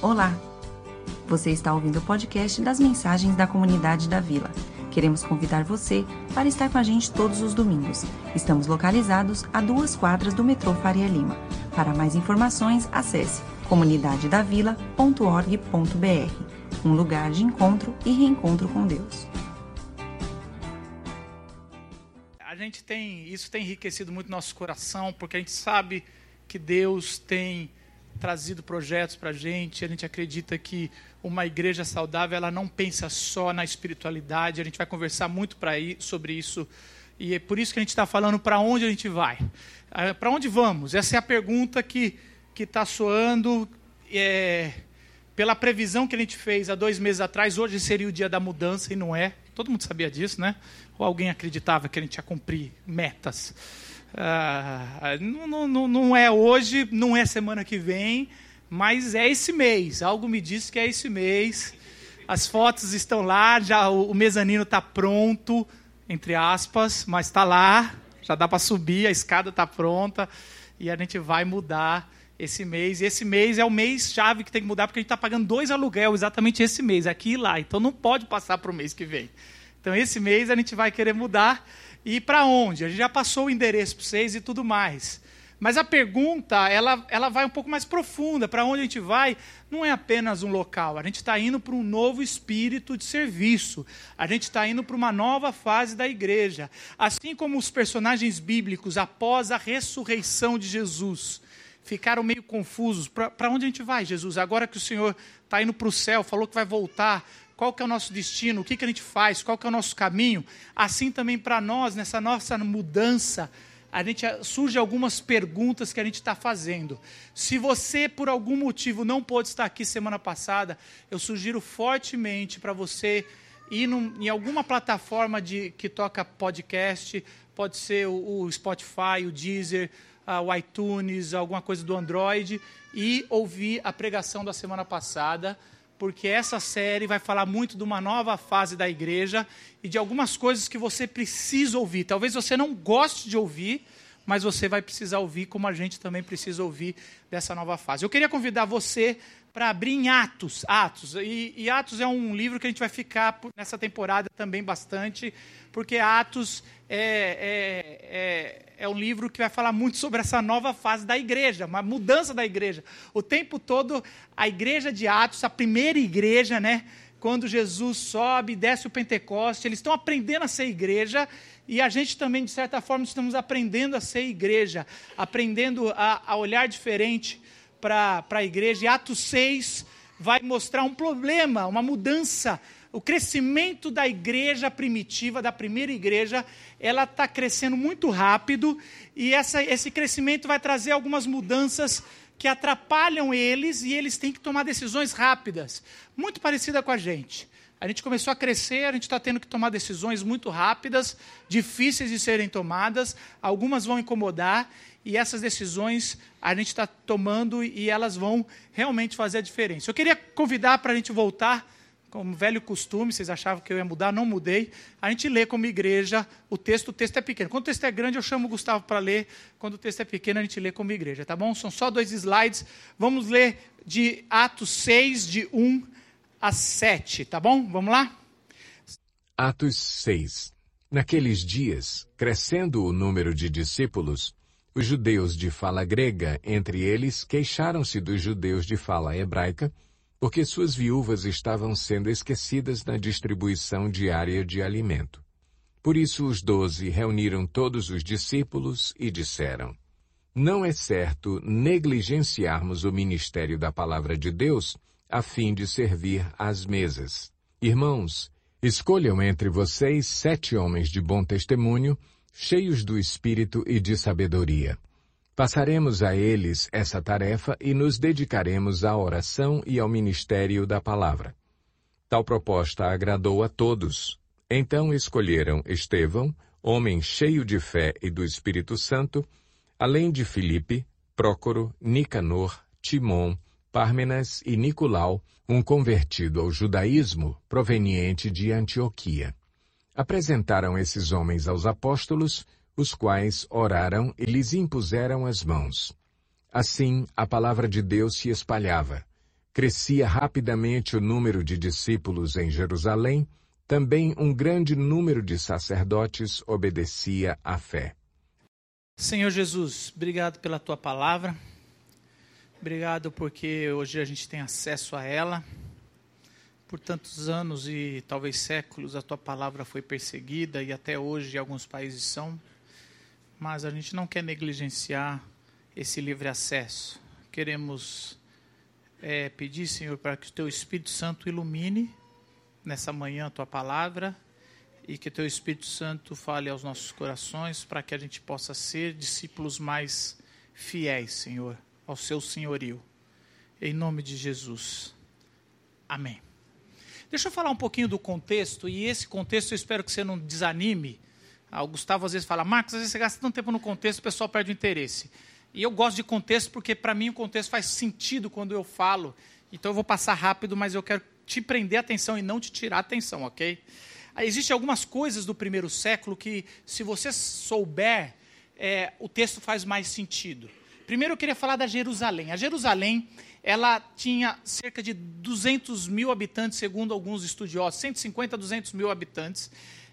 Olá! Você está ouvindo o podcast das mensagens da comunidade da Vila. Queremos convidar você para estar com a gente todos os domingos. Estamos localizados a duas quadras do metrô Faria Lima. Para mais informações, acesse comunidadedavila.org.br um lugar de encontro e reencontro com Deus. A gente tem, isso tem enriquecido muito nosso coração, porque a gente sabe que Deus tem trazido projetos para a gente. A gente acredita que uma igreja saudável ela não pensa só na espiritualidade. A gente vai conversar muito para sobre isso e é por isso que a gente está falando para onde a gente vai. Ah, para onde vamos? Essa é a pergunta que que está soando. É, pela previsão que a gente fez há dois meses atrás, hoje seria o dia da mudança e não é. Todo mundo sabia disso, né? Ou alguém acreditava que a gente ia cumprir metas? Ah, não, não, não é hoje, não é semana que vem, mas é esse mês. Algo me diz que é esse mês. As fotos estão lá, já o, o mezanino está pronto, entre aspas, mas está lá. Já dá para subir, a escada está pronta e a gente vai mudar esse mês. E esse mês é o mês chave que tem que mudar, porque a gente está pagando dois aluguel exatamente esse mês, aqui e lá. Então não pode passar para o mês que vem. Então esse mês a gente vai querer mudar. E para onde? A gente já passou o endereço para vocês e tudo mais. Mas a pergunta, ela, ela vai um pouco mais profunda. Para onde a gente vai não é apenas um local. A gente está indo para um novo espírito de serviço. A gente está indo para uma nova fase da igreja. Assim como os personagens bíblicos, após a ressurreição de Jesus, ficaram meio confusos. Para onde a gente vai, Jesus? Agora que o Senhor está indo para o céu, falou que vai voltar, qual que é o nosso destino, o que, que a gente faz, qual que é o nosso caminho. Assim também para nós, nessa nossa mudança, a gente surge algumas perguntas que a gente está fazendo. Se você, por algum motivo, não pôde estar aqui semana passada, eu sugiro fortemente para você ir num, em alguma plataforma de, que toca podcast, pode ser o, o Spotify, o Deezer, uh, o iTunes, alguma coisa do Android, e ouvir a pregação da semana passada porque essa série vai falar muito de uma nova fase da igreja e de algumas coisas que você precisa ouvir. Talvez você não goste de ouvir, mas você vai precisar ouvir, como a gente também precisa ouvir dessa nova fase. Eu queria convidar você para abrir em Atos. Atos. E, e, Atos é um livro que a gente vai ficar nessa temporada também bastante, porque Atos é, é, é é um livro que vai falar muito sobre essa nova fase da igreja, uma mudança da igreja. O tempo todo, a igreja de Atos, a primeira igreja, né? Quando Jesus sobe, desce o Pentecoste, eles estão aprendendo a ser igreja e a gente também, de certa forma, estamos aprendendo a ser igreja, aprendendo a, a olhar diferente para a igreja. E Atos 6 vai mostrar um problema, uma mudança o crescimento da igreja primitiva, da primeira igreja, ela está crescendo muito rápido e essa, esse crescimento vai trazer algumas mudanças que atrapalham eles e eles têm que tomar decisões rápidas, muito parecida com a gente. A gente começou a crescer, a gente está tendo que tomar decisões muito rápidas, difíceis de serem tomadas, algumas vão incomodar, e essas decisões a gente está tomando e elas vão realmente fazer a diferença. Eu queria convidar para a gente voltar como velho costume, vocês achavam que eu ia mudar, não mudei. A gente lê como igreja o texto, o texto é pequeno. Quando o texto é grande, eu chamo o Gustavo para ler. Quando o texto é pequeno, a gente lê como igreja, tá bom? São só dois slides. Vamos ler de Atos 6, de 1 a 7, tá bom? Vamos lá? Atos 6. Naqueles dias, crescendo o número de discípulos, os judeus de fala grega, entre eles, queixaram-se dos judeus de fala hebraica, porque suas viúvas estavam sendo esquecidas na distribuição diária de alimento. Por isso os doze reuniram todos os discípulos e disseram, Não é certo negligenciarmos o ministério da palavra de Deus a fim de servir às mesas. Irmãos, escolham entre vocês sete homens de bom testemunho, cheios do espírito e de sabedoria Passaremos a eles essa tarefa e nos dedicaremos à oração e ao ministério da palavra. Tal proposta agradou a todos. Então escolheram Estevão, homem cheio de fé e do Espírito Santo, além de Filipe, Prócoro, Nicanor, Timon, Pármenas e Nicolau, um convertido ao judaísmo proveniente de Antioquia. Apresentaram esses homens aos apóstolos os quais oraram e lhes impuseram as mãos. Assim, a palavra de Deus se espalhava. crescia rapidamente o número de discípulos em Jerusalém, também um grande número de sacerdotes obedecia à fé. Senhor Jesus, obrigado pela tua palavra. Obrigado porque hoje a gente tem acesso a ela. Por tantos anos e talvez séculos a tua palavra foi perseguida e até hoje alguns países são. Mas a gente não quer negligenciar esse livre acesso. Queremos é, pedir, Senhor, para que o teu Espírito Santo ilumine nessa manhã a tua palavra e que teu Espírito Santo fale aos nossos corações para que a gente possa ser discípulos mais fiéis, Senhor ao seu senhorio. Em nome de Jesus. Amém. Deixa eu falar um pouquinho do contexto, e esse contexto eu espero que você não desanime. Ah, o Gustavo às vezes fala, Marcos, às vezes você gasta tanto tempo no contexto, o pessoal perde o interesse. E eu gosto de contexto porque, para mim, o contexto faz sentido quando eu falo. Então eu vou passar rápido, mas eu quero te prender a atenção e não te tirar a atenção, ok? Ah, Existem algumas coisas do primeiro século que, se você souber, é, o texto faz mais sentido. Primeiro eu queria falar da Jerusalém. A Jerusalém, ela tinha cerca de 200 mil habitantes, segundo alguns estudiosos, 150 a 200 mil habitantes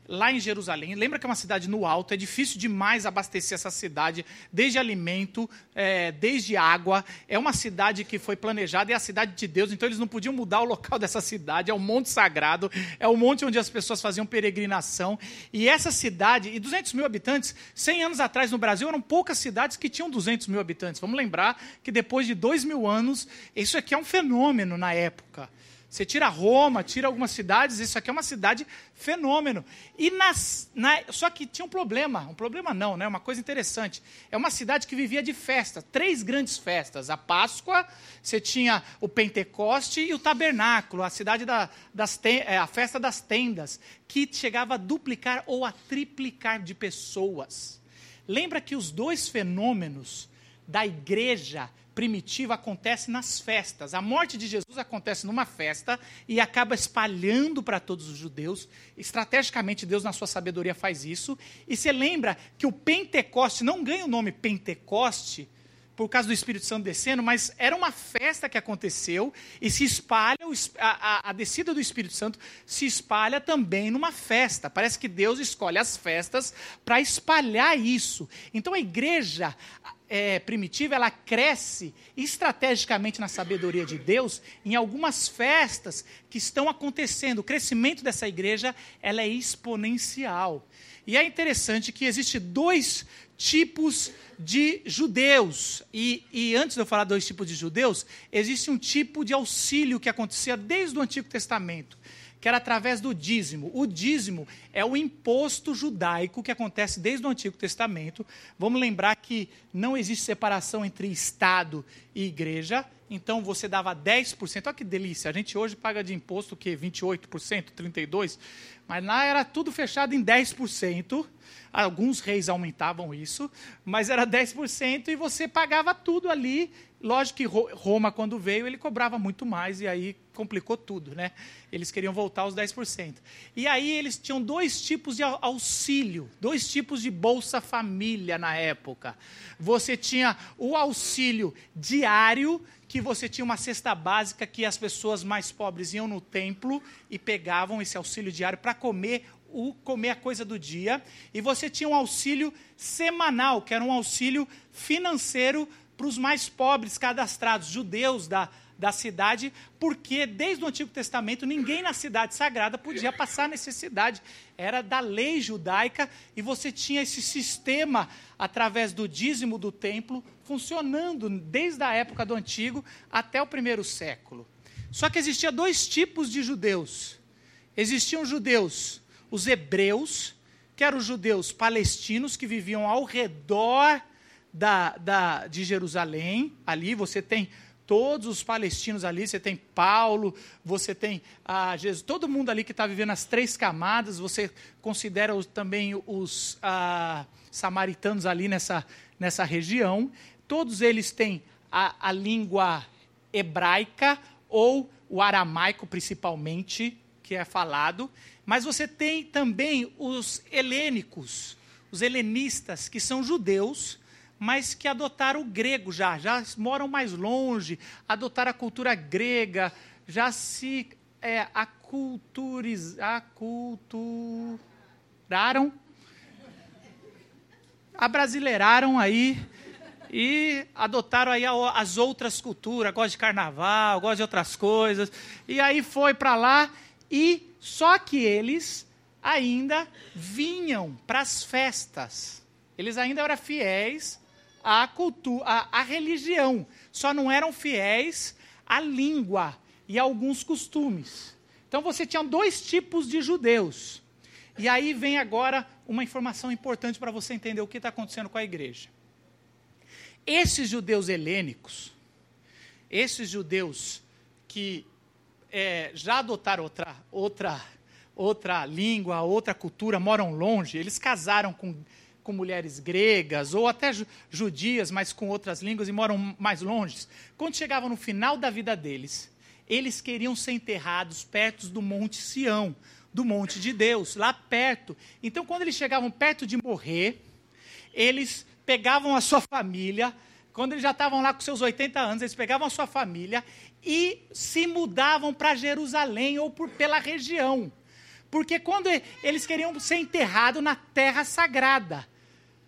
lá em Jerusalém. Lembra que é uma cidade no alto, é difícil demais abastecer essa cidade, desde alimento, é, desde água. É uma cidade que foi planejada, é a cidade de Deus, então eles não podiam mudar o local dessa cidade. É um monte sagrado, é um monte onde as pessoas faziam peregrinação. E essa cidade, e 200 mil habitantes, 100 anos atrás no Brasil eram poucas cidades que tinham 200 mil habitantes. Vamos lembrar que depois de dois mil anos, isso aqui é um fenômeno na época. Você tira Roma, tira algumas cidades, isso aqui é uma cidade fenômeno. E nas, na, só que tinha um problema, um problema não, né? Uma coisa interessante. É uma cidade que vivia de festas, três grandes festas: a Páscoa, você tinha o Pentecoste e o Tabernáculo, a cidade da, das é, a festa das tendas, que chegava a duplicar ou a triplicar de pessoas. Lembra que os dois fenômenos da igreja primitiva acontece nas festas. A morte de Jesus acontece numa festa e acaba espalhando para todos os judeus. Estrategicamente, Deus, na sua sabedoria, faz isso. E você lembra que o Pentecoste não ganha o nome Pentecoste por causa do Espírito Santo descendo, mas era uma festa que aconteceu e se espalha, a, a, descida do Espírito Santo se espalha também numa festa. Parece que Deus escolhe as festas para espalhar isso. Então a igreja, é, primitiva, ela cresce estrategicamente na sabedoria de Deus em algumas festas que estão acontecendo. O crescimento dessa igreja ela é exponencial. E é interessante que existe dois tipos de judeus. E, e, antes de eu falar dois tipos de judeus, existe um tipo de auxílio que acontecia desde o Antigo Testamento que era através do dízimo. O dízimo é o imposto judaico que acontece desde o Antigo Testamento. Vamos lembrar que não existe separação entre Estado e igreja, então você dava 10%. Olha que delícia, a gente hoje paga de imposto o quê? 28%, 32%? Mas lá era tudo fechado em 10%. Alguns reis aumentavam isso, mas era 10% e você pagava tudo ali. Lógico que Roma, quando veio, ele cobrava muito mais e aí complicou tudo, né? Eles queriam voltar aos 10%. E aí eles tinham dois tipos de auxílio, dois tipos de Bolsa Família na época. Você tinha o auxílio diário, que você tinha uma cesta básica que as pessoas mais pobres iam no templo e pegavam esse auxílio diário para comer o comer a coisa do dia, e você tinha um auxílio semanal, que era um auxílio financeiro para os mais pobres cadastrados, judeus da, da cidade, porque desde o Antigo Testamento ninguém na cidade sagrada podia passar necessidade. Era da lei judaica e você tinha esse sistema através do dízimo do templo funcionando desde a época do Antigo até o primeiro século. Só que existia dois tipos de judeus. Existiam judeus os hebreus, que eram os judeus palestinos que viviam ao redor da, da, de Jerusalém. Ali você tem todos os palestinos ali, você tem Paulo, você tem ah, Jesus, todo mundo ali que está vivendo as três camadas, você considera os, também os ah, samaritanos ali nessa, nessa região. Todos eles têm a, a língua hebraica ou o aramaico, principalmente, que é falado. Mas você tem também os helênicos, os helenistas, que são judeus, mas que adotaram o grego já, já moram mais longe, adotaram a cultura grega, já se é, aculturiz, aculturaram, abrasileiraram aí e adotaram aí as outras culturas, gosta de carnaval, gosta de outras coisas, e aí foi para lá e só que eles ainda vinham para as festas. Eles ainda eram fiéis à cultura, à religião, só não eram fiéis à língua e a alguns costumes. Então você tinha dois tipos de judeus. E aí vem agora uma informação importante para você entender o que está acontecendo com a igreja. Esses judeus helênicos, esses judeus que é, já adotaram outra, outra, outra língua, outra cultura, moram longe, eles casaram com, com mulheres gregas ou até judias, mas com outras línguas e moram mais longe. Quando chegavam no final da vida deles, eles queriam ser enterrados perto do Monte Sião, do Monte de Deus, lá perto. Então, quando eles chegavam perto de morrer, eles pegavam a sua família, quando eles já estavam lá com seus 80 anos, eles pegavam a sua família e se mudavam para Jerusalém ou por, pela região. Porque quando eles queriam ser enterrados na terra sagrada,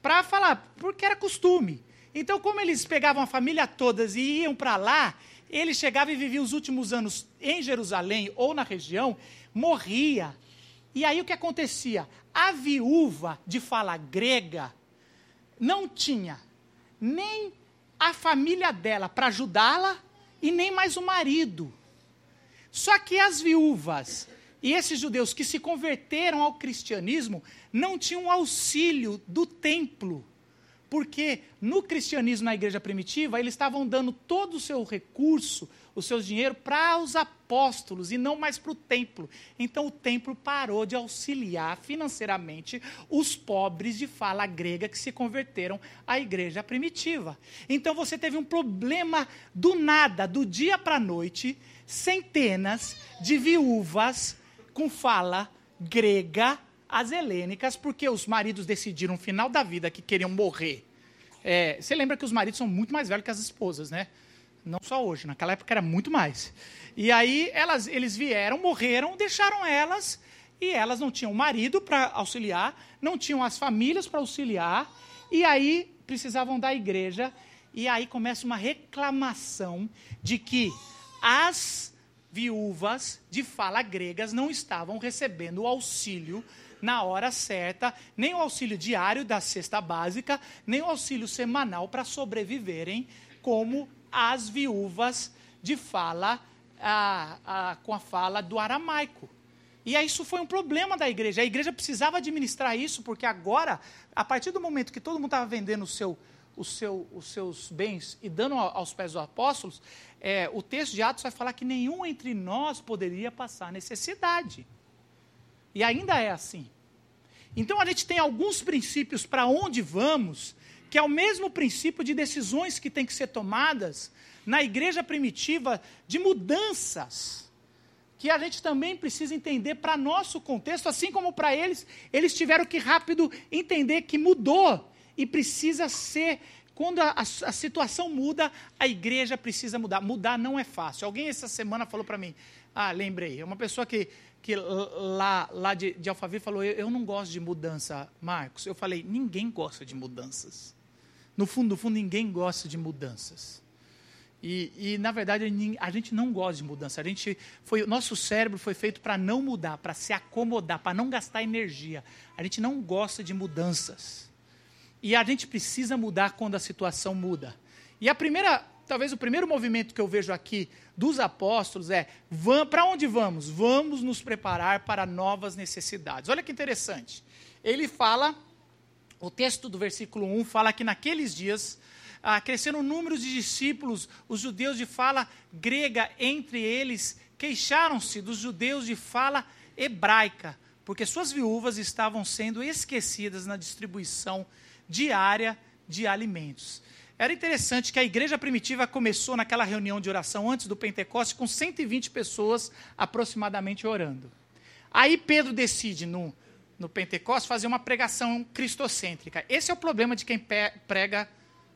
para falar, porque era costume. Então, como eles pegavam a família todas e iam para lá, ele chegava e vivia os últimos anos em Jerusalém ou na região, morria. E aí o que acontecia? A viúva de fala grega não tinha nem a família dela para ajudá-la e nem mais o marido. Só que as viúvas e esses judeus que se converteram ao cristianismo não tinham auxílio do templo porque no cristianismo, na igreja primitiva, eles estavam dando todo o seu recurso, o seu dinheiro para os apóstolos e não mais para o templo. Então o templo parou de auxiliar financeiramente os pobres de fala grega que se converteram à igreja primitiva. Então você teve um problema do nada, do dia para a noite, centenas de viúvas com fala grega as helênicas, porque os maridos decidiram no final da vida que queriam morrer. É, você lembra que os maridos são muito mais velhos que as esposas, né? Não só hoje, naquela época era muito mais. E aí elas, eles vieram, morreram, deixaram elas, e elas não tinham marido para auxiliar, não tinham as famílias para auxiliar, e aí precisavam da igreja, e aí começa uma reclamação de que as viúvas de fala gregas não estavam recebendo o auxílio na hora certa, nem o auxílio diário da cesta básica, nem o auxílio semanal para sobreviverem como as viúvas de fala com a fala do aramaico. E isso foi um problema da igreja. A igreja precisava administrar isso, porque agora, a partir do momento que todo mundo estava vendendo o seu, o seu, os seus bens e dando aos pés dos apóstolos, é, o texto de Atos vai falar que nenhum entre nós poderia passar necessidade. E ainda é assim. Então a gente tem alguns princípios para onde vamos, que é o mesmo princípio de decisões que tem que ser tomadas na igreja primitiva de mudanças, que a gente também precisa entender para nosso contexto, assim como para eles, eles tiveram que rápido entender que mudou e precisa ser quando a, a, a, situação muda, a igreja precisa mudar. Mudar não é fácil. Alguém essa semana falou para mim, ah, lembrei, é uma pessoa que que lá, lá de, de Alphaville falou: eu, eu não gosto de mudança, Marcos. Eu falei: ninguém gosta de mudanças. No fundo, no fundo, ninguém gosta de mudanças. E, e, na verdade a gente não gosta de mudança. A gente foi, nosso cérebro foi feito para não mudar, para se acomodar, para não gastar energia. A gente não gosta de mudanças. E a gente precisa mudar quando a situação muda. E a primeira talvez o primeiro movimento que eu vejo aqui dos apóstolos é: para onde vamos? Vamos nos preparar para novas necessidades. Olha que interessante. Ele fala, o texto do versículo 1 fala que naqueles dias ah, cresceram números de discípulos, os judeus de fala grega, entre eles queixaram-se dos judeus de fala hebraica, porque suas viúvas estavam sendo esquecidas na distribuição diária de alimentos. Era interessante que a igreja primitiva começou naquela reunião de oração antes do Pentecoste com 120 pessoas aproximadamente orando. Aí Pedro decide no, no Pentecostes fazer uma pregação cristocêntrica. Esse é o problema de quem prega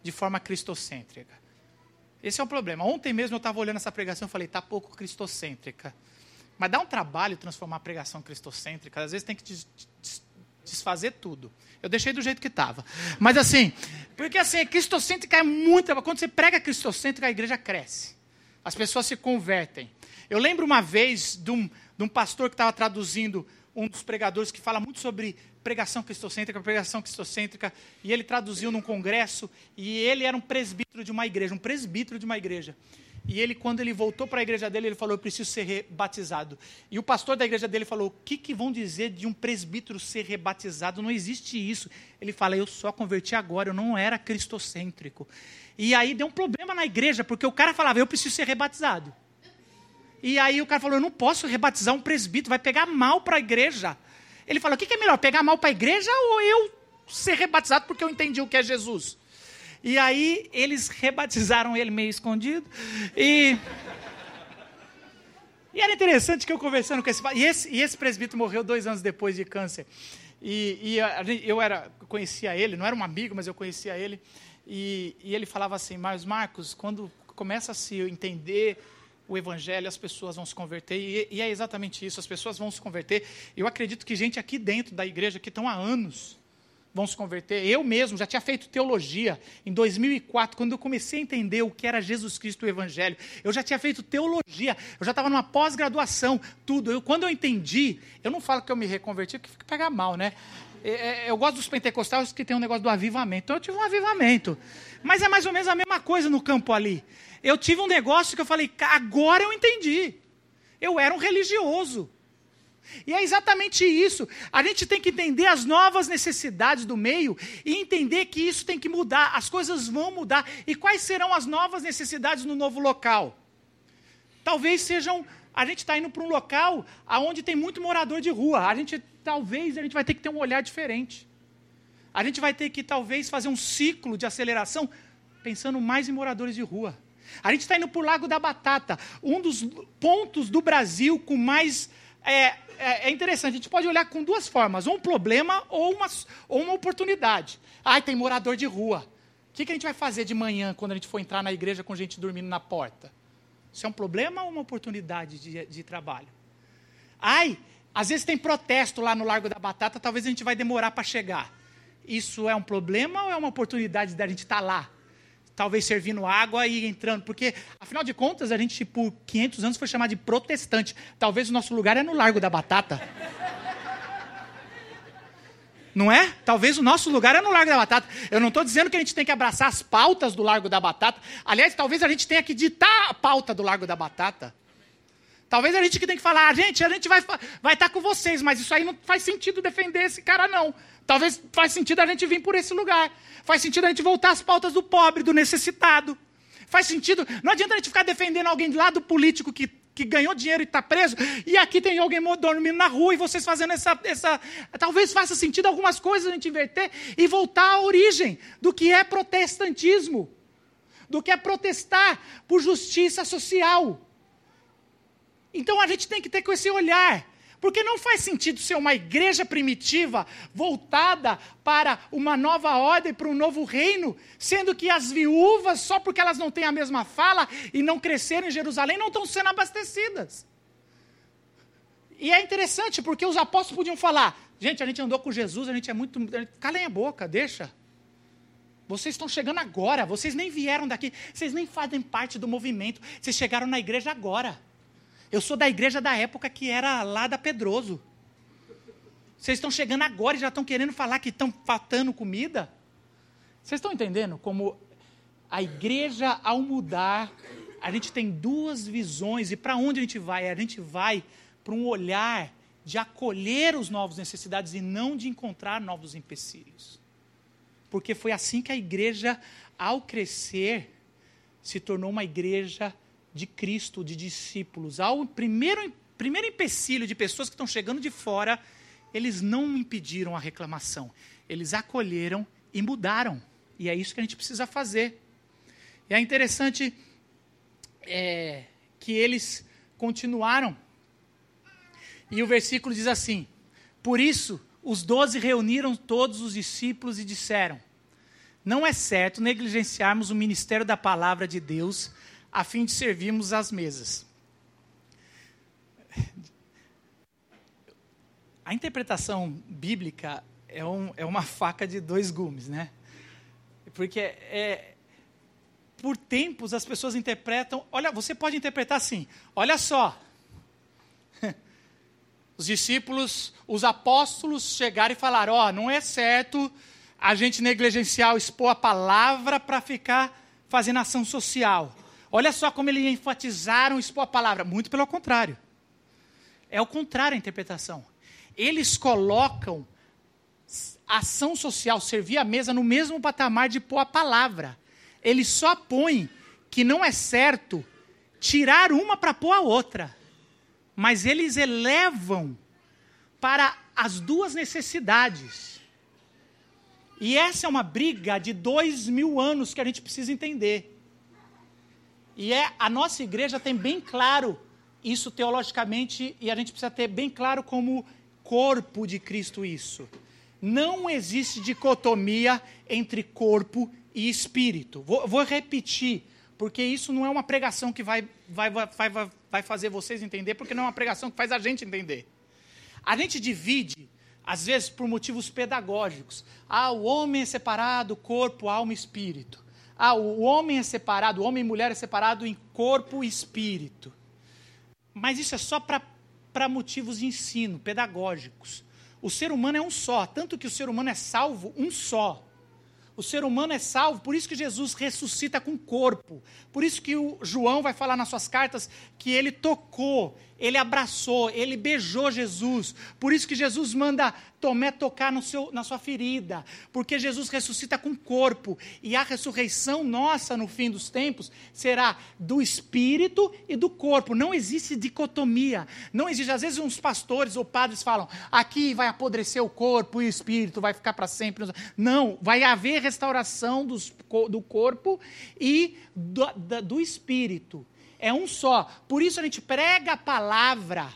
de forma cristocêntrica. Esse é o problema. Ontem mesmo eu estava olhando essa pregação e falei, está pouco cristocêntrica. Mas dá um trabalho transformar a pregação cristocêntrica. Às vezes tem que desfazer tudo. Eu deixei do jeito que estava. Mas assim, porque assim, cristocêntrica é muito. Quando você prega cristocêntrica, a igreja cresce. As pessoas se convertem. Eu lembro uma vez de um, de um pastor que estava traduzindo um dos pregadores que fala muito sobre pregação cristocêntrica, pregação cristocêntrica, e ele traduziu num congresso, e ele era um presbítero de uma igreja, um presbítero de uma igreja. E ele, quando ele voltou para a igreja dele, ele falou: Eu preciso ser rebatizado. E o pastor da igreja dele falou: O que, que vão dizer de um presbítero ser rebatizado? Não existe isso. Ele fala: Eu só converti agora, eu não era cristocêntrico. E aí deu um problema na igreja, porque o cara falava: Eu preciso ser rebatizado. E aí o cara falou: Eu não posso rebatizar um presbítero, vai pegar mal para a igreja. Ele falou: O que, que é melhor, pegar mal para a igreja ou eu ser rebatizado porque eu entendi o que é Jesus? E aí eles rebatizaram ele meio escondido. E. E era interessante que eu conversando com esse. E esse, e esse presbítero morreu dois anos depois de câncer. E, e eu era, conhecia ele, não era um amigo, mas eu conhecia ele. E, e ele falava assim: Mas Marcos, quando começa a se entender o evangelho, as pessoas vão se converter. E, e, é exatamente isso: as pessoas vão se converter. Eu acredito que gente aqui dentro da igreja, que estão há anos, vão se converter. Eu mesmo já tinha feito teologia em 2004, quando eu comecei a entender o que era Jesus Cristo, o Evangelho. Eu já tinha feito teologia, eu já estava numa pós-graduação, tudo. Eu, quando eu entendi, eu não falo que eu me reconverti, porque fica pegar mal, né? É, é, eu gosto dos pentecostais que tem um negócio do avivamento. Então eu tive um avivamento. Mas é mais ou menos a mesma coisa no campo ali. Eu tive um negócio que eu falei, agora eu entendi. Eu era um religioso. E é exatamente isso. A gente tem que entender as novas necessidades do meio e entender que isso tem que mudar. As coisas vão mudar. E quais serão as novas necessidades no novo local? Talvez sejam. A gente está indo para um local onde tem muito morador de rua. A gente talvez a gente vai ter que ter um olhar diferente. A gente vai ter que talvez fazer um ciclo de aceleração pensando mais em moradores de rua. A gente está indo para o Lago da Batata, um dos pontos do Brasil com mais é, é, é, interessante, a gente pode olhar com duas formas, ou um problema ou uma, ou uma oportunidade. Ai, tem morador de rua. O que, que a gente vai fazer de manhã quando a gente for entrar na igreja com gente dormindo na porta? Isso é um problema ou uma oportunidade de, de trabalho? Ai, às vezes tem protesto lá no Largo da Batata, talvez a gente vai demorar para chegar. Isso é um problema ou é uma oportunidade da gente estar tá lá? Talvez servindo água e entrando, porque afinal de contas a gente por 500 anos foi chamado de protestante. Talvez o nosso lugar é no Largo da Batata. Não é? Talvez o nosso lugar é no Largo da Batata. Eu não estou dizendo que a gente tem que abraçar as pautas do Largo da Batata. Aliás, talvez a gente tenha que ditar a pauta do Largo da Batata. Talvez a gente que tem que falar, a ah, gente, a gente vai vai estar tá com vocês, mas isso aí não faz sentido defender esse cara não. Talvez faz sentido a gente vir por esse lugar. Faz sentido a gente voltar às pautas do pobre, do necessitado. Faz sentido. Não adianta a gente ficar defendendo alguém do lado político que, que ganhou dinheiro e está preso, e aqui tem alguém dormindo na rua e vocês fazendo essa, essa. Talvez faça sentido algumas coisas a gente inverter e voltar à origem do que é protestantismo, do que é protestar por justiça social. Então a gente tem que ter com esse olhar. Porque não faz sentido ser uma igreja primitiva voltada para uma nova ordem, para um novo reino, sendo que as viúvas, só porque elas não têm a mesma fala e não cresceram em Jerusalém, não estão sendo abastecidas. E é interessante, porque os apóstolos podiam falar: gente, a gente andou com Jesus, a gente é muito. Calem a boca, deixa. Vocês estão chegando agora, vocês nem vieram daqui, vocês nem fazem parte do movimento, vocês chegaram na igreja agora. Eu sou da igreja da época que era lá da Pedroso. Vocês estão chegando agora e já estão querendo falar que estão faltando comida? Vocês estão entendendo como a igreja, ao mudar, a gente tem duas visões. E para onde a gente vai? A gente vai para um olhar de acolher os novos necessidades e não de encontrar novos empecilhos. Porque foi assim que a igreja, ao crescer, se tornou uma igreja de Cristo, de discípulos. Ao primeiro, primeiro empecilho de pessoas que estão chegando de fora, eles não impediram a reclamação. Eles acolheram e mudaram. E é isso que a gente precisa fazer. E é interessante é, que eles continuaram. E o versículo diz assim: Por isso, os doze reuniram todos os discípulos e disseram: Não é certo negligenciarmos o ministério da palavra de Deus a fim de servirmos às mesas. A interpretação bíblica é, um, é uma faca de dois gumes, né? Porque é, por tempos as pessoas interpretam. Olha, você pode interpretar assim: olha só. Os discípulos, os apóstolos chegaram e falaram: ó, oh, não é certo a gente negligenciar, expor a palavra para ficar fazendo ação social. Olha só como eles enfatizaram a palavra. Muito pelo contrário. É o contrário a interpretação. Eles colocam ação social, servir a mesa, no mesmo patamar de pôr a palavra. Eles só põem que não é certo tirar uma para pôr a outra. Mas eles elevam para as duas necessidades. E essa é uma briga de dois mil anos que a gente precisa entender. E é a nossa igreja tem bem claro isso teologicamente e a gente precisa ter bem claro como corpo de Cristo isso. Não existe dicotomia entre corpo e espírito. Vou, vou repetir, porque isso não é uma pregação que vai, vai, vai, vai, vai fazer vocês entender, porque não é uma pregação que faz a gente entender. A gente divide às vezes por motivos pedagógicos. Ah, o homem é separado, corpo, alma e espírito. Ah, o homem é separado, o homem e mulher é separado em corpo e espírito. Mas isso é só para motivos de ensino, pedagógicos. O ser humano é um só, tanto que o ser humano é salvo um só. O ser humano é salvo, por isso que Jesus ressuscita com corpo. Por isso que o João vai falar nas suas cartas que ele tocou, ele abraçou, ele beijou Jesus. Por isso que Jesus manda Tomé tocar no seu, na sua ferida, porque Jesus ressuscita com corpo. E a ressurreição nossa no fim dos tempos será do espírito e do corpo. Não existe dicotomia. Não existe. Às vezes, uns pastores ou padres falam: aqui vai apodrecer o corpo e o espírito vai ficar para sempre. Não, vai haver restauração dos, do corpo e do, do espírito é um só. Por isso a gente prega a palavra.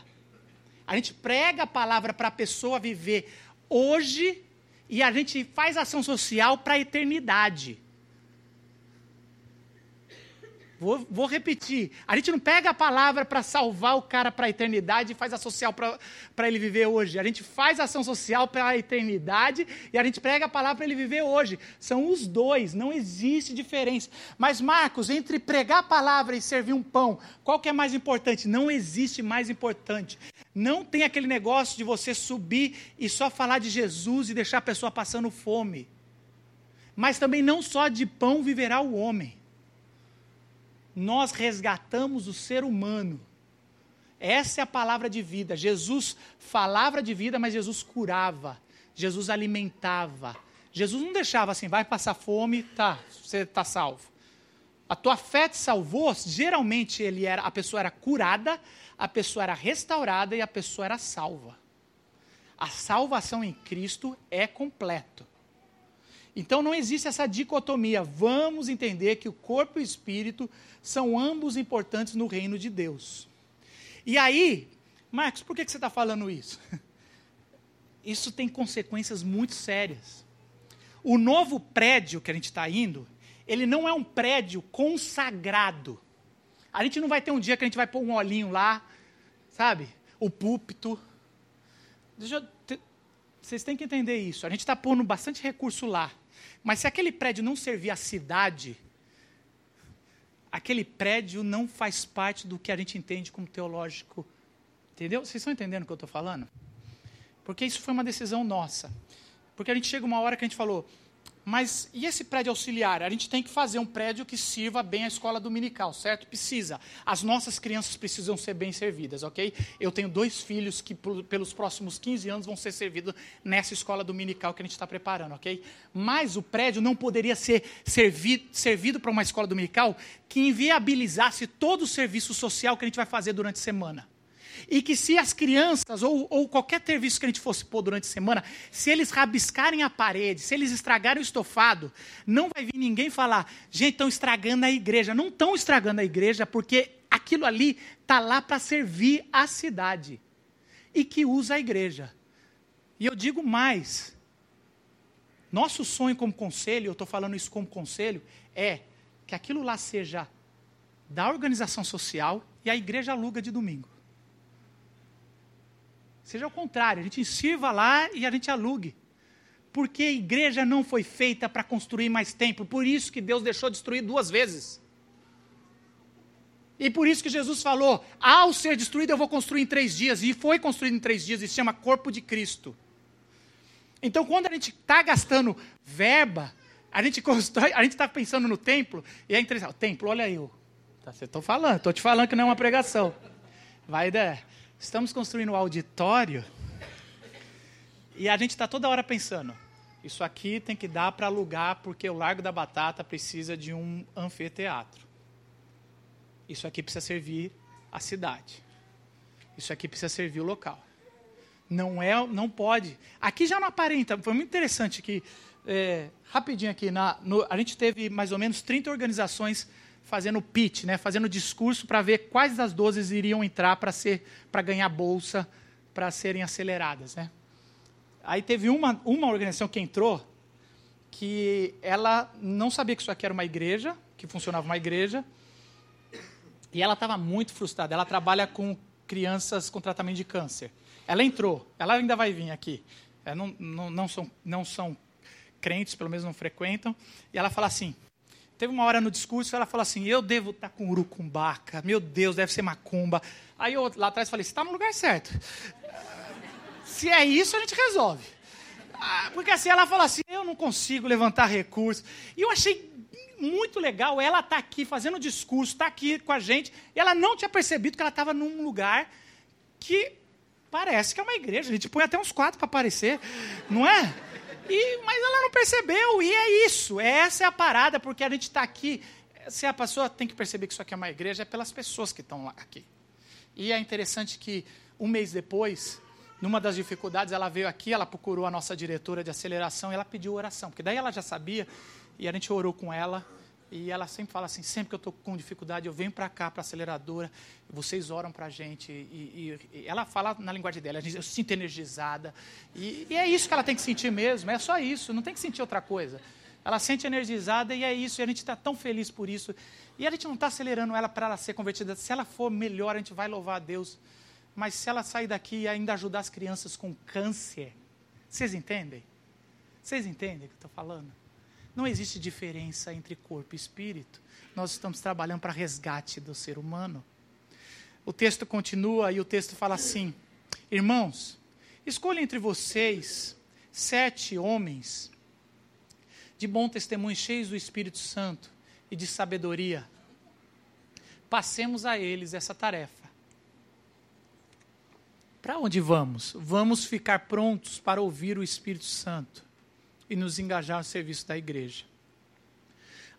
A gente prega a palavra para a pessoa viver hoje e a gente faz ação social para a eternidade. Vou, vou, repetir. A gente não pega a palavra para salvar o cara para a eternidade e faz a social para ele viver hoje. A gente faz ação social para a eternidade e a gente prega a palavra para ele viver hoje. São os dois, não existe diferença. Mas, Marcos, entre pregar a palavra e servir um pão, qual que é mais importante? Não existe mais importante. Não tem aquele negócio de você subir e só falar de Jesus e deixar a pessoa passando fome. Mas também não só de pão viverá o homem nós resgatamos o ser humano. Essa é a palavra de vida. Jesus falava de vida, mas Jesus curava. Jesus alimentava. Jesus não deixava assim, vai passar fome, tá, você está salvo. A tua fé te salvou, geralmente ele era, a pessoa era curada, a pessoa era restaurada e a pessoa era salva. A salvação em Cristo é completo. Então não existe essa dicotomia. Vamos entender que o corpo e o espírito são ambos importantes no reino de Deus. E aí, Marcos, por que você está falando isso? Isso tem consequências muito sérias. O novo prédio que a gente está indo, ele não é um prédio consagrado. A gente não vai ter um dia que a gente vai pôr um olhinho lá, sabe? O púlpito. Deixa eu, vocês têm que entender isso. A gente está pondo bastante recurso lá. Mas se aquele prédio não servir à cidade, aquele prédio não faz parte do que a gente entende como teológico. Entendeu? Vocês estão entendendo o que eu estou falando? Porque isso foi uma decisão nossa. Porque a gente chega uma hora que a gente falou, mas e esse prédio auxiliar? A gente tem que fazer um prédio que sirva bem a escola dominical, certo? Precisa. As nossas crianças precisam ser bem servidas, ok? Eu tenho dois filhos que, pelos próximos 15 anos, vão ser servidos nessa escola dominical que a gente está preparando, ok? Mas o prédio não poderia ser servido, servido para uma escola dominical que inviabilizasse todo o serviço social que a gente vai fazer durante a semana. E que se as crianças, ou, ou qualquer serviço que a gente fosse pôr durante a semana, se eles rabiscarem a parede, se eles estragarem o estofado, não vai vir ninguém falar, gente, estão estragando a igreja. Não estão estragando a igreja, porque aquilo ali está lá para servir a cidade. E que usa a igreja. E eu digo mais, Nosso sonho como conselho, eu estou falando isso como conselho, é que aquilo lá seja da organização social e a igreja aluga de domingo. Seja o contrário, a gente sirva lá e a gente alugue. Porque a igreja não foi feita para construir mais templo, por isso que Deus deixou destruir duas vezes. E por isso que Jesus falou: ao ser destruído, eu vou construir em três dias. E foi construído em três dias, e se chama corpo de Cristo. Então, quando a gente está gastando verba, a gente está pensando no templo, e é interessante. O templo, olha eu. Tá, estou falando, estou te falando que não é uma pregação. Vai, né? Estamos construindo um auditório, e a gente está toda hora pensando: isso aqui tem que dar para alugar, porque o Largo da Batata precisa de um anfiteatro. Isso aqui precisa servir a cidade. Isso aqui precisa servir o local. Não é, não pode. Aqui já não aparenta. Foi muito interessante que é, rapidinho aqui na, no, a gente teve mais ou menos 30 organizações fazendo pitch, né, fazendo discurso para ver quais das 12 iriam entrar para ser para ganhar bolsa, para serem aceleradas, né? Aí teve uma, uma organização que entrou que ela não sabia que isso aqui era uma igreja, que funcionava uma igreja, e ela estava muito frustrada. Ela trabalha com crianças com tratamento de câncer. Ela entrou, ela ainda vai vir aqui. É, não, não, não, são, não são crentes, pelo menos não frequentam. E ela fala assim: teve uma hora no discurso, ela fala assim: eu devo estar com urucumbaca, meu Deus, deve ser macumba. Aí eu lá atrás falei: você está no lugar certo. Se é isso, a gente resolve. Ah, porque assim, ela fala assim: eu não consigo levantar recursos. E eu achei muito legal ela estar tá aqui fazendo discurso, estar tá aqui com a gente, e ela não tinha percebido que ela estava num lugar que parece que é uma igreja. A gente põe até uns quatro para aparecer, não é? E, mas ela não percebeu, e é isso, essa é a parada, porque a gente está aqui. Se a pessoa tem que perceber que isso aqui é uma igreja, é pelas pessoas que estão lá aqui. E é interessante que um mês depois, numa das dificuldades, ela veio aqui, ela procurou a nossa diretora de aceleração e ela pediu oração, porque daí ela já sabia e a gente orou com ela. E ela sempre fala assim: sempre que eu estou com dificuldade, eu venho para cá, para a aceleradora, vocês oram para a gente. E, e, e, ela fala na linguagem dela: eu sinto energizada. E, e é isso que ela tem que sentir mesmo, é só isso, não tem que sentir outra coisa. Ela sente energizada e é isso, e a gente está tão feliz por isso. E a gente não está acelerando ela para ela ser convertida. Se ela for melhor, a gente vai louvar a Deus. Mas se ela sair daqui e ainda ajudar as crianças com câncer, vocês entendem? Vocês entendem o que eu estou falando? Não existe diferença entre corpo e espírito. Nós estamos trabalhando para resgate do ser humano. O texto continua e o texto fala assim: Irmãos, escolha entre vocês sete homens de bom testemunho, cheios do Espírito Santo e de sabedoria. Passemos a eles essa tarefa. Para onde vamos? Vamos ficar prontos para ouvir o Espírito Santo e nos engajar no serviço da igreja.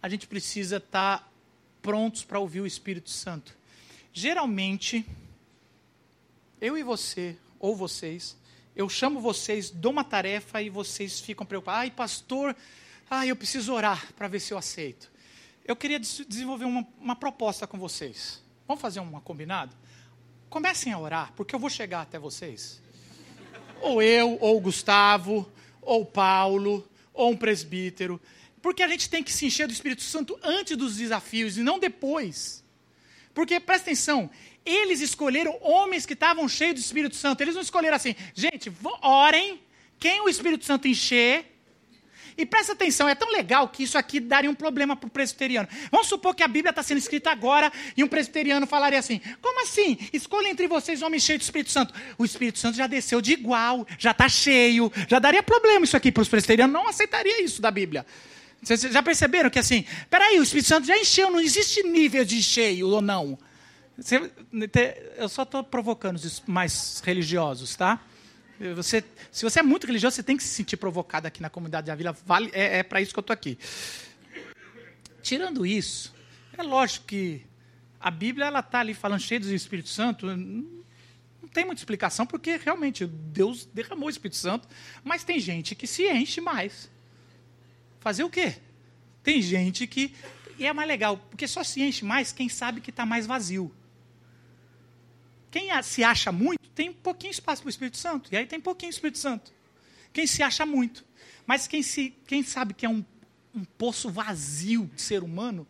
A gente precisa estar tá prontos para ouvir o Espírito Santo. Geralmente, eu e você, ou vocês, eu chamo vocês, dou uma tarefa e vocês ficam preocupados. Ai, pastor, ai, eu preciso orar para ver se eu aceito. Eu queria desenvolver uma, uma proposta com vocês. Vamos fazer uma combinado? Comecem a orar, porque eu vou chegar até vocês. Ou eu, ou o Gustavo, ou Paulo, ou um presbítero. Porque a gente tem que se encher do Espírito Santo antes dos desafios e não depois. Porque, presta atenção, eles escolheram homens que estavam cheios do Espírito Santo. Eles não escolheram assim, gente, orem, quem o Espírito Santo encher, e presta atenção, é tão legal que isso aqui daria um problema para o presbiteriano. Vamos supor que a Bíblia está sendo escrita agora e um presbiteriano falaria assim: como assim? Escolha entre vocês homens cheios do Espírito Santo. O Espírito Santo já desceu de igual, já está cheio, já daria problema isso aqui para os presbiterianos, não aceitaria isso da Bíblia. Vocês já perceberam que assim, peraí, o Espírito Santo já encheu, não existe nível de cheio ou não. Eu só estou provocando os mais religiosos, tá? Você, se você é muito religioso, você tem que se sentir provocado aqui na comunidade da vila. Vale, é, é para isso que eu estou aqui. Tirando isso, é lógico que a Bíblia ela está ali falando cheio do Espírito Santo. Não tem muita explicação, porque realmente Deus derramou o Espírito Santo, mas tem gente que se enche mais. Fazer o quê? Tem gente que. E é mais legal, porque só se enche mais quem sabe que está mais vazio. Quem se acha muito, tem pouquinho espaço para o Espírito Santo. E aí tem pouquinho Espírito Santo. quem se acha muito. Mas quem, se, quem sabe que é um, um poço vazio de ser humano,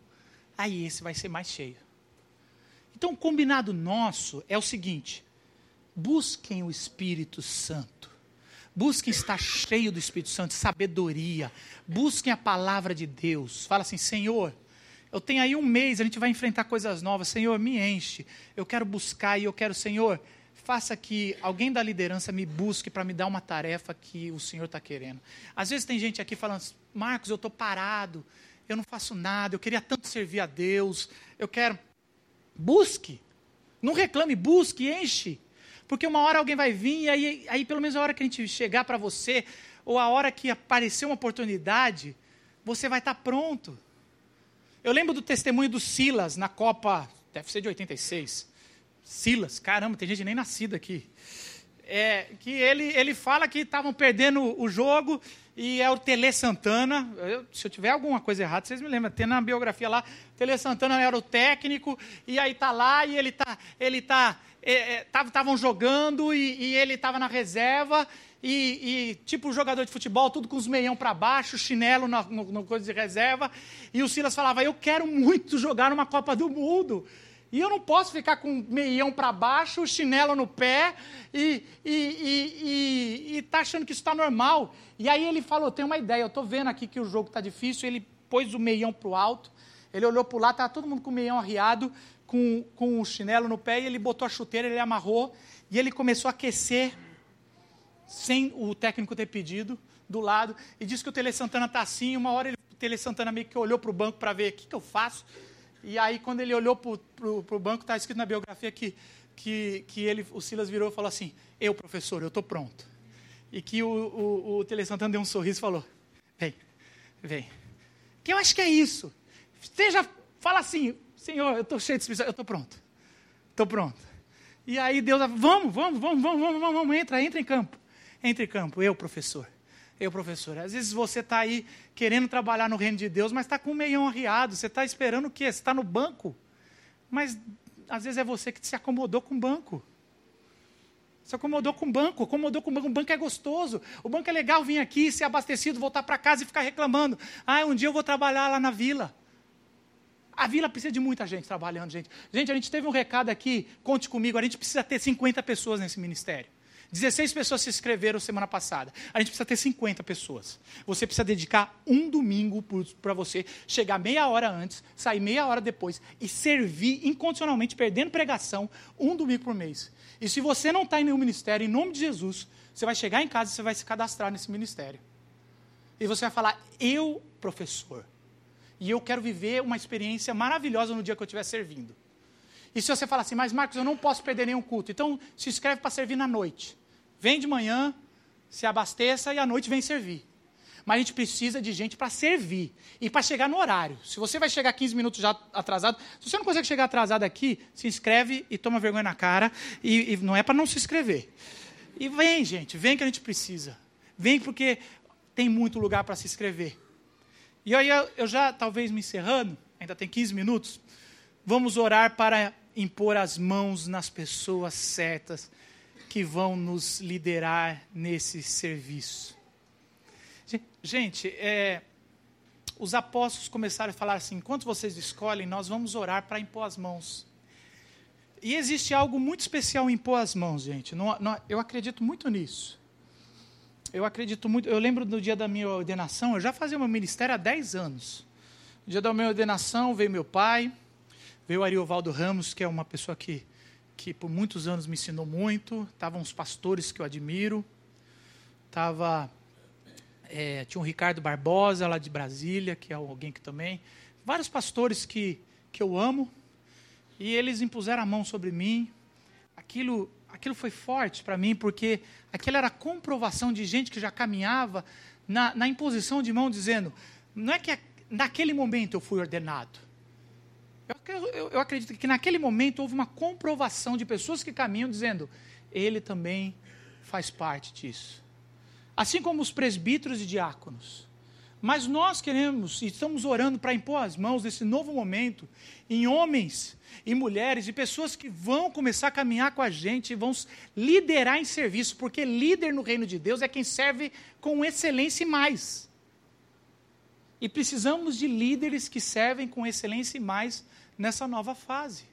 aí esse vai ser mais cheio. Então, o combinado nosso é o seguinte: busquem o Espírito Santo. Busquem estar cheio do Espírito Santo, sabedoria. Busquem a palavra de Deus. Fala assim, Senhor, eu tenho aí um mês, a gente vai enfrentar coisas novas. Senhor, me enche. Eu quero buscar e eu quero, Senhor, faça que alguém da liderança me busque para me dar uma tarefa que o Senhor está querendo. Às vezes tem gente aqui falando, Marcos, eu estou parado, eu não faço nada, eu queria tanto servir a Deus, eu quero. Busque. Não reclame, busque, enche. Porque uma hora alguém vai vir, e aí, aí pelo menos a hora que a gente chegar para você, ou a hora que aparecer uma oportunidade, você vai estar tá pronto. Eu lembro do testemunho do Silas na Copa, deve ser de 86. Silas, caramba, tem gente nem nascida aqui. É, que ele, ele fala que estavam perdendo o jogo e é o Tele Santana. Eu, se eu tiver alguma coisa errada, vocês me lembram. Tem na biografia lá, Tele Santana era o técnico e aí tá lá e ele tá, ele tá, estavam é, é, jogando e, e ele estava na reserva e, e, tipo jogador de futebol, tudo com os meião para baixo, chinelo na, no, no, coisa de reserva. E o Silas falava: Eu quero muito jogar numa Copa do Mundo. E eu não posso ficar com meião para baixo, chinelo no pé e, e, e, e, tá achando que isso está normal. E aí ele falou: Tem uma ideia, eu estou vendo aqui que o jogo está difícil. Ele pôs o meião para o alto, ele olhou para o lado, estava todo mundo com o meião arriado, com, com o chinelo no pé, e ele botou a chuteira, ele amarrou e ele começou a aquecer sem o técnico ter pedido, do lado, e disse que o Tele Santana está assim. Uma hora ele, o Tele Santana meio que olhou para o banco para ver o que, que eu faço. E aí, quando ele olhou para o banco, está escrito na biografia que, que, que ele, o Silas virou e falou assim: Eu, professor, eu estou pronto. E que o, o, o Tele Santana deu um sorriso e falou: Vem, vem. Que eu acho que é isso. Seja, fala assim: Senhor, eu estou cheio de espírito, eu estou pronto. Estou pronto. E aí Deus, vamos, vamos, vamos, vamos, vamos, vamos, entra, entra em campo entre campo. Eu, professor. Eu, professor. Às vezes você está aí querendo trabalhar no reino de Deus, mas está com o meião arriado. Você está esperando o quê? Você está no banco. Mas às vezes é você que se acomodou com o banco. Se acomodou com o banco, acomodou com o banco. O banco é gostoso. O banco é legal vir aqui, ser abastecido, voltar para casa e ficar reclamando. Ah, um dia eu vou trabalhar lá na vila. A vila precisa de muita gente trabalhando, gente. Gente, a gente teve um recado aqui, conte comigo, a gente precisa ter 50 pessoas nesse ministério. 16 pessoas se inscreveram semana passada. A gente precisa ter 50 pessoas. Você precisa dedicar um domingo para você chegar meia hora antes, sair meia hora depois e servir incondicionalmente, perdendo pregação, um domingo por mês. E se você não está em nenhum ministério, em nome de Jesus, você vai chegar em casa e você vai se cadastrar nesse ministério. E você vai falar, eu, professor, e eu quero viver uma experiência maravilhosa no dia que eu estiver servindo. E se você falar assim, mas Marcos, eu não posso perder nenhum culto, então se inscreve para servir na noite. Vem de manhã, se abasteça e à noite vem servir. Mas a gente precisa de gente para servir e para chegar no horário. Se você vai chegar 15 minutos já atrasado, se você não consegue chegar atrasado aqui, se inscreve e toma vergonha na cara. E, e não é para não se inscrever. E vem, gente, vem que a gente precisa. Vem porque tem muito lugar para se inscrever. E aí eu, eu já, talvez me encerrando, ainda tem 15 minutos, vamos orar para impor as mãos nas pessoas certas que vão nos liderar nesse serviço. Gente, é, os apóstolos começaram a falar assim: enquanto vocês escolhem, nós vamos orar para impor as mãos. E existe algo muito especial em impor as mãos, gente. Não, não, eu acredito muito nisso. Eu acredito muito. Eu lembro do dia da minha ordenação, eu já fazia meu ministério há 10 anos. No dia da minha ordenação veio meu pai, veio o Ariovaldo Ramos, que é uma pessoa que que por muitos anos me ensinou muito. Estavam os pastores que eu admiro. Tava, é, tinha o Ricardo Barbosa, lá de Brasília, que é alguém que também. Vários pastores que, que eu amo. E eles impuseram a mão sobre mim. Aquilo, aquilo foi forte para mim, porque aquilo era comprovação de gente que já caminhava na, na imposição de mão, dizendo: não é que naquele momento eu fui ordenado eu, acredito que naquele momento houve uma comprovação de pessoas que caminham dizendo: ele também faz parte disso. Assim como os presbíteros e diáconos. Mas nós queremos e estamos orando para impor as mãos nesse novo momento em homens e mulheres e pessoas que vão começar a caminhar com a gente e vão liderar em serviço, porque líder no reino de Deus é quem serve com excelência e mais. E precisamos de líderes que servem com excelência e mais nessa nova fase.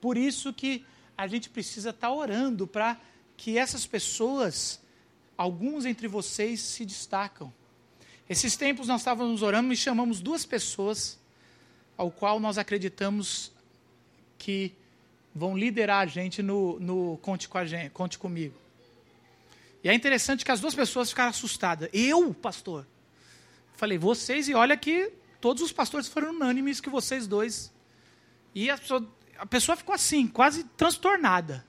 Por isso que a gente precisa estar orando para que essas pessoas, alguns entre vocês, se destacam esses tempos nós estávamos orando e chamamos duas pessoas ao qual nós acreditamos que vão liderar a gente no, no Conte com a gente, Conte comigo. E é interessante que as duas pessoas ficaram assustadas. Eu, pastor? Falei, vocês, e olha que todos os pastores foram unânimes que vocês dois. E a pessoa, a pessoa ficou assim, quase transtornada.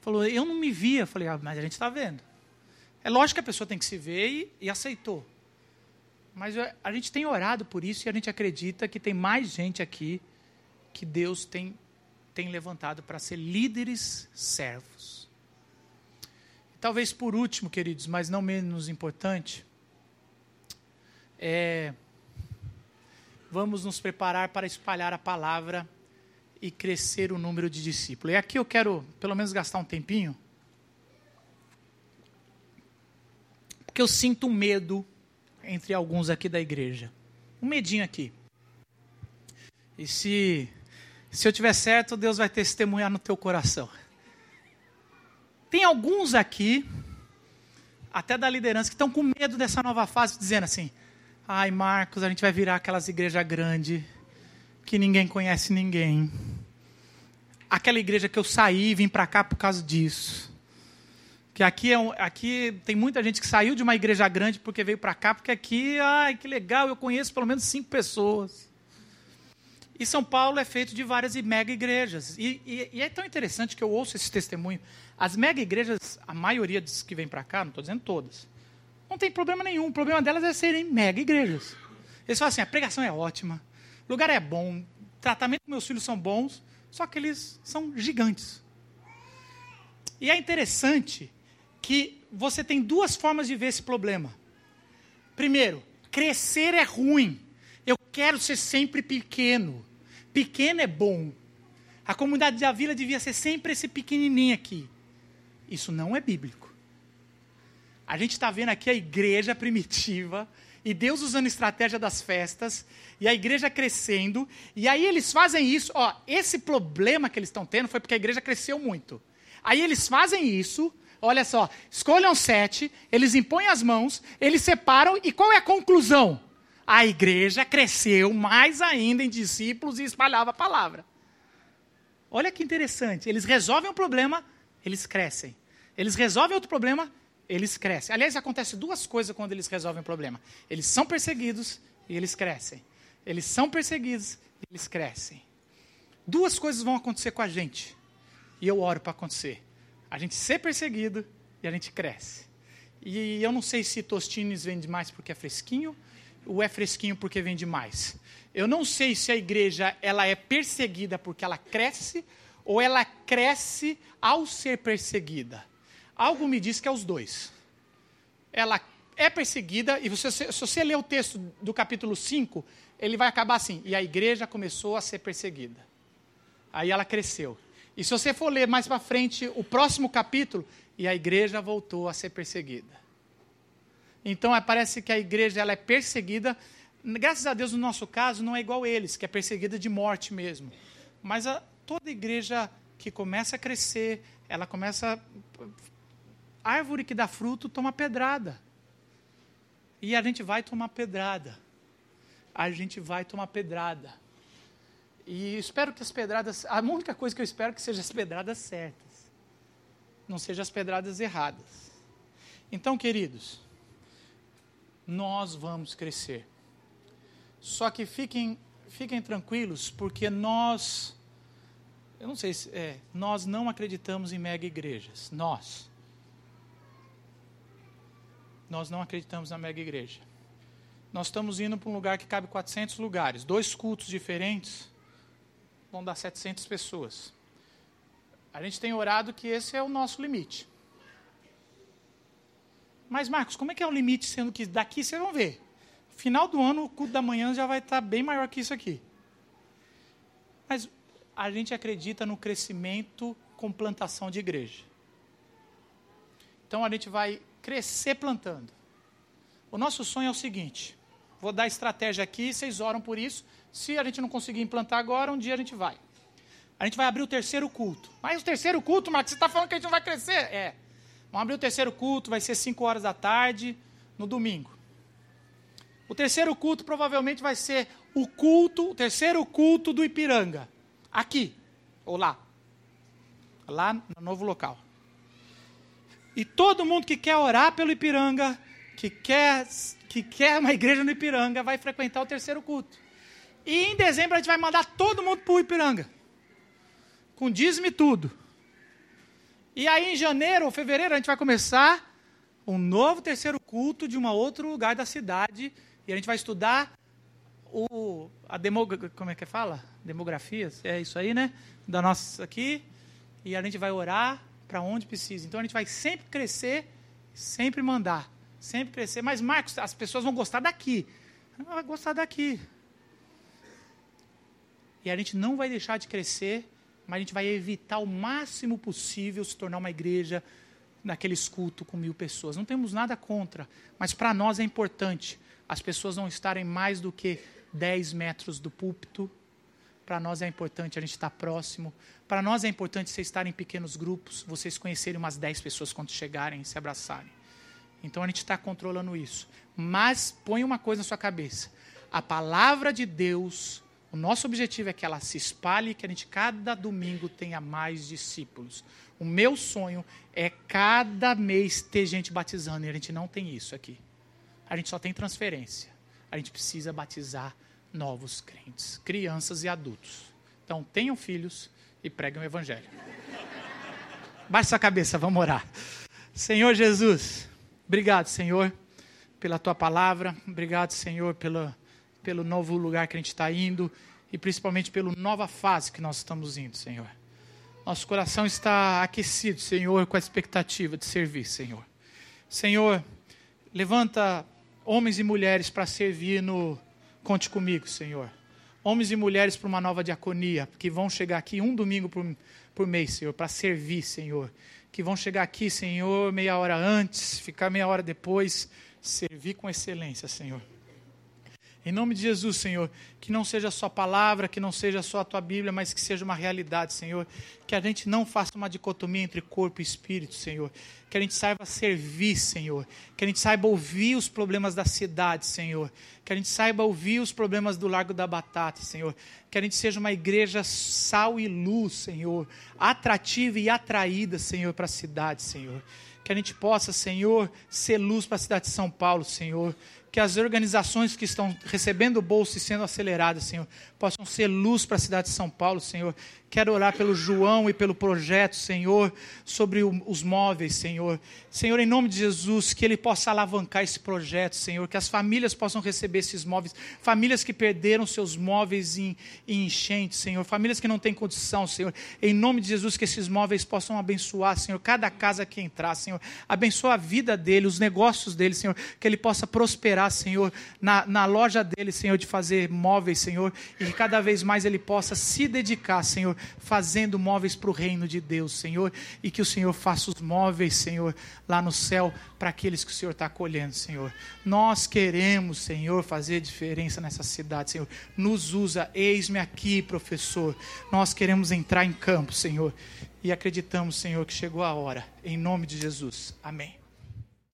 Falou, eu não me via. Falei, ah, mas a gente está vendo. É lógico que a pessoa tem que se ver e, e aceitou. Mas a gente tem orado por isso e a gente acredita que tem mais gente aqui que Deus tem, tem levantado para ser líderes servos. Talvez por último, queridos, mas não menos importante, é, vamos nos preparar para espalhar a palavra e crescer o número de discípulos. E aqui eu quero, pelo menos, gastar um tempinho, porque eu sinto um medo entre alguns aqui da igreja. Um medinho aqui. E se, se eu tiver certo, Deus vai testemunhar no teu coração. Tem alguns aqui, até da liderança, que estão com medo dessa nova fase, dizendo assim: ai, Marcos, a gente vai virar aquelas igrejas grandes, que ninguém conhece ninguém. Aquela igreja que eu saí e vim para cá por causa disso. Que aqui, é um, aqui tem muita gente que saiu de uma igreja grande porque veio para cá, porque aqui, ai, que legal, eu conheço pelo menos cinco pessoas. E São Paulo é feito de várias mega igrejas. E, e, e é tão interessante que eu ouço esse testemunho. As mega igrejas, a maioria das que vem para cá, não estou dizendo todas, não tem problema nenhum. O problema delas é serem mega igrejas. Eles falam assim: a pregação é ótima, lugar é bom, tratamento dos meus filhos são bons, só que eles são gigantes. E é interessante que você tem duas formas de ver esse problema. Primeiro, crescer é ruim. Eu quero ser sempre pequeno. Pequeno é bom. A comunidade da vila devia ser sempre esse pequenininho aqui. Isso não é bíblico. A gente está vendo aqui a igreja primitiva e Deus usando estratégia das festas e a igreja crescendo. E aí eles fazem isso. Ó, esse problema que eles estão tendo foi porque a igreja cresceu muito. Aí eles fazem isso Olha só, escolham sete, eles impõem as mãos, eles separam, e qual é a conclusão? A igreja cresceu mais ainda em discípulos e espalhava a palavra. Olha que interessante, eles resolvem um problema, eles crescem. Eles resolvem outro problema, eles crescem. Aliás, acontece duas coisas quando eles resolvem um problema. Eles são perseguidos e eles crescem. Eles são perseguidos e eles crescem. Duas coisas vão acontecer com a gente. E eu oro para acontecer a gente ser perseguido e a gente cresce. E eu não sei se Tostines vende mais porque é fresquinho ou é fresquinho porque vende mais. Eu não sei se a igreja ela é perseguida porque ela cresce ou ela cresce ao ser perseguida. Algo me diz que é os dois. Ela é perseguida, e você, se você ler o texto do capítulo 5, ele vai acabar assim: e a igreja começou a ser perseguida. Aí ela cresceu. E se você for ler mais para frente o próximo capítulo, e a igreja voltou a ser perseguida. Então parece que a igreja ela é perseguida. Graças a Deus, no nosso caso, não é igual eles, que é perseguida de morte mesmo. Mas a, toda igreja que começa a crescer, ela começa. A árvore que dá fruto toma pedrada. E a gente vai tomar pedrada. A gente vai tomar pedrada. E espero que as pedradas, a única coisa que eu espero é que sejam as pedradas certas, não sejam as pedradas erradas. Então, queridos, nós vamos crescer. Só que fiquem, fiquem tranquilos, porque nós, eu não sei se, é, nós não acreditamos em mega igrejas. Nós. Nós não acreditamos na mega igreja. Nós estamos indo para um lugar que cabe 400 lugares, dois cultos diferentes vão dar 700 pessoas. A gente tem orado que esse é o nosso limite. Mas, Marcos, como é que é o limite, sendo que daqui vocês vão ver? Final do ano, o culto da manhã já vai estar bem maior que isso aqui. Mas a gente acredita no crescimento com plantação de igreja. Então a gente vai crescer plantando. O nosso sonho é o seguinte: vou dar estratégia aqui, vocês oram por isso. Se a gente não conseguir implantar agora, um dia a gente vai. A gente vai abrir o terceiro culto. Mas o terceiro culto, Marcos, você está falando que a gente não vai crescer? É. Vamos abrir o terceiro culto, vai ser 5 horas da tarde, no domingo. O terceiro culto provavelmente vai ser o culto, o terceiro culto do Ipiranga. Aqui, ou lá. Lá no novo local. E todo mundo que quer orar pelo Ipiranga, que quer, que quer uma igreja no Ipiranga, vai frequentar o terceiro culto. E em dezembro a gente vai mandar todo mundo para o Ipiranga. Com dízimo tudo. E aí em janeiro ou fevereiro a gente vai começar um novo terceiro culto de um outro lugar da cidade e a gente vai estudar o, a demo, como é que fala? Demografia, é isso aí, né? Da nossa aqui. E a gente vai orar para onde precisa. Então a gente vai sempre crescer, sempre mandar, sempre crescer. Mas Marcos, as pessoas vão gostar daqui. Vai gostar daqui. E a gente não vai deixar de crescer, mas a gente vai evitar o máximo possível se tornar uma igreja naqueles cultos com mil pessoas. Não temos nada contra, mas para nós é importante as pessoas não estarem mais do que 10 metros do púlpito. Para nós é importante a gente estar próximo. Para nós é importante vocês estarem em pequenos grupos, vocês conhecerem umas 10 pessoas quando chegarem, se abraçarem. Então a gente está controlando isso. Mas põe uma coisa na sua cabeça: a palavra de Deus, o nosso objetivo é que ela se espalhe, que a gente cada domingo tenha mais discípulos. O meu sonho é cada mês ter gente batizando, e a gente não tem isso aqui a gente só tem transferência. A gente precisa batizar novos crentes, crianças e adultos. Então, tenham filhos e preguem o evangelho. Baixe sua cabeça, vamos orar. Senhor Jesus, obrigado, Senhor, pela tua palavra. Obrigado, Senhor, pela, pelo novo lugar que a gente está indo e principalmente pela nova fase que nós estamos indo, Senhor. Nosso coração está aquecido, Senhor, com a expectativa de servir, Senhor. Senhor, levanta homens e mulheres para servir no Conte Comigo, Senhor. Homens e mulheres para uma nova diaconia, que vão chegar aqui um domingo por, por mês, Senhor, para servir, Senhor. Que vão chegar aqui, Senhor, meia hora antes, ficar meia hora depois, servir com excelência, Senhor. Em nome de Jesus, Senhor, que não seja só palavra, que não seja só a tua Bíblia, mas que seja uma realidade, Senhor. Que a gente não faça uma dicotomia entre corpo e espírito, Senhor. Que a gente saiba servir, Senhor. Que a gente saiba ouvir os problemas da cidade, Senhor. Que a gente saiba ouvir os problemas do Largo da Batata, Senhor. Que a gente seja uma igreja sal e luz, Senhor. Atrativa e atraída, Senhor, para a cidade, Senhor. Que a gente possa, Senhor, ser luz para a cidade de São Paulo, Senhor que as organizações que estão recebendo o bolso e sendo aceleradas, Senhor, possam ser luz para a cidade de São Paulo, Senhor. Quero orar pelo João e pelo projeto, Senhor, sobre o, os móveis, Senhor. Senhor, em nome de Jesus, que ele possa alavancar esse projeto, Senhor, que as famílias possam receber esses móveis, famílias que perderam seus móveis em, em enchente, Senhor, famílias que não têm condição, Senhor. Em nome de Jesus, que esses móveis possam abençoar, Senhor, cada casa que entrar, Senhor. Abençoa a vida dele, os negócios dele, Senhor, que ele possa prosperar, Senhor, na, na loja dele, Senhor, de fazer móveis, Senhor, e que cada vez mais ele possa se dedicar, Senhor, fazendo móveis para o reino de Deus, Senhor, e que o Senhor faça os móveis, Senhor, lá no céu para aqueles que o Senhor está acolhendo, Senhor. Nós queremos, Senhor, fazer diferença nessa cidade, Senhor. Nos usa, eis-me aqui, professor. Nós queremos entrar em campo, Senhor, e acreditamos, Senhor, que chegou a hora. Em nome de Jesus. Amém.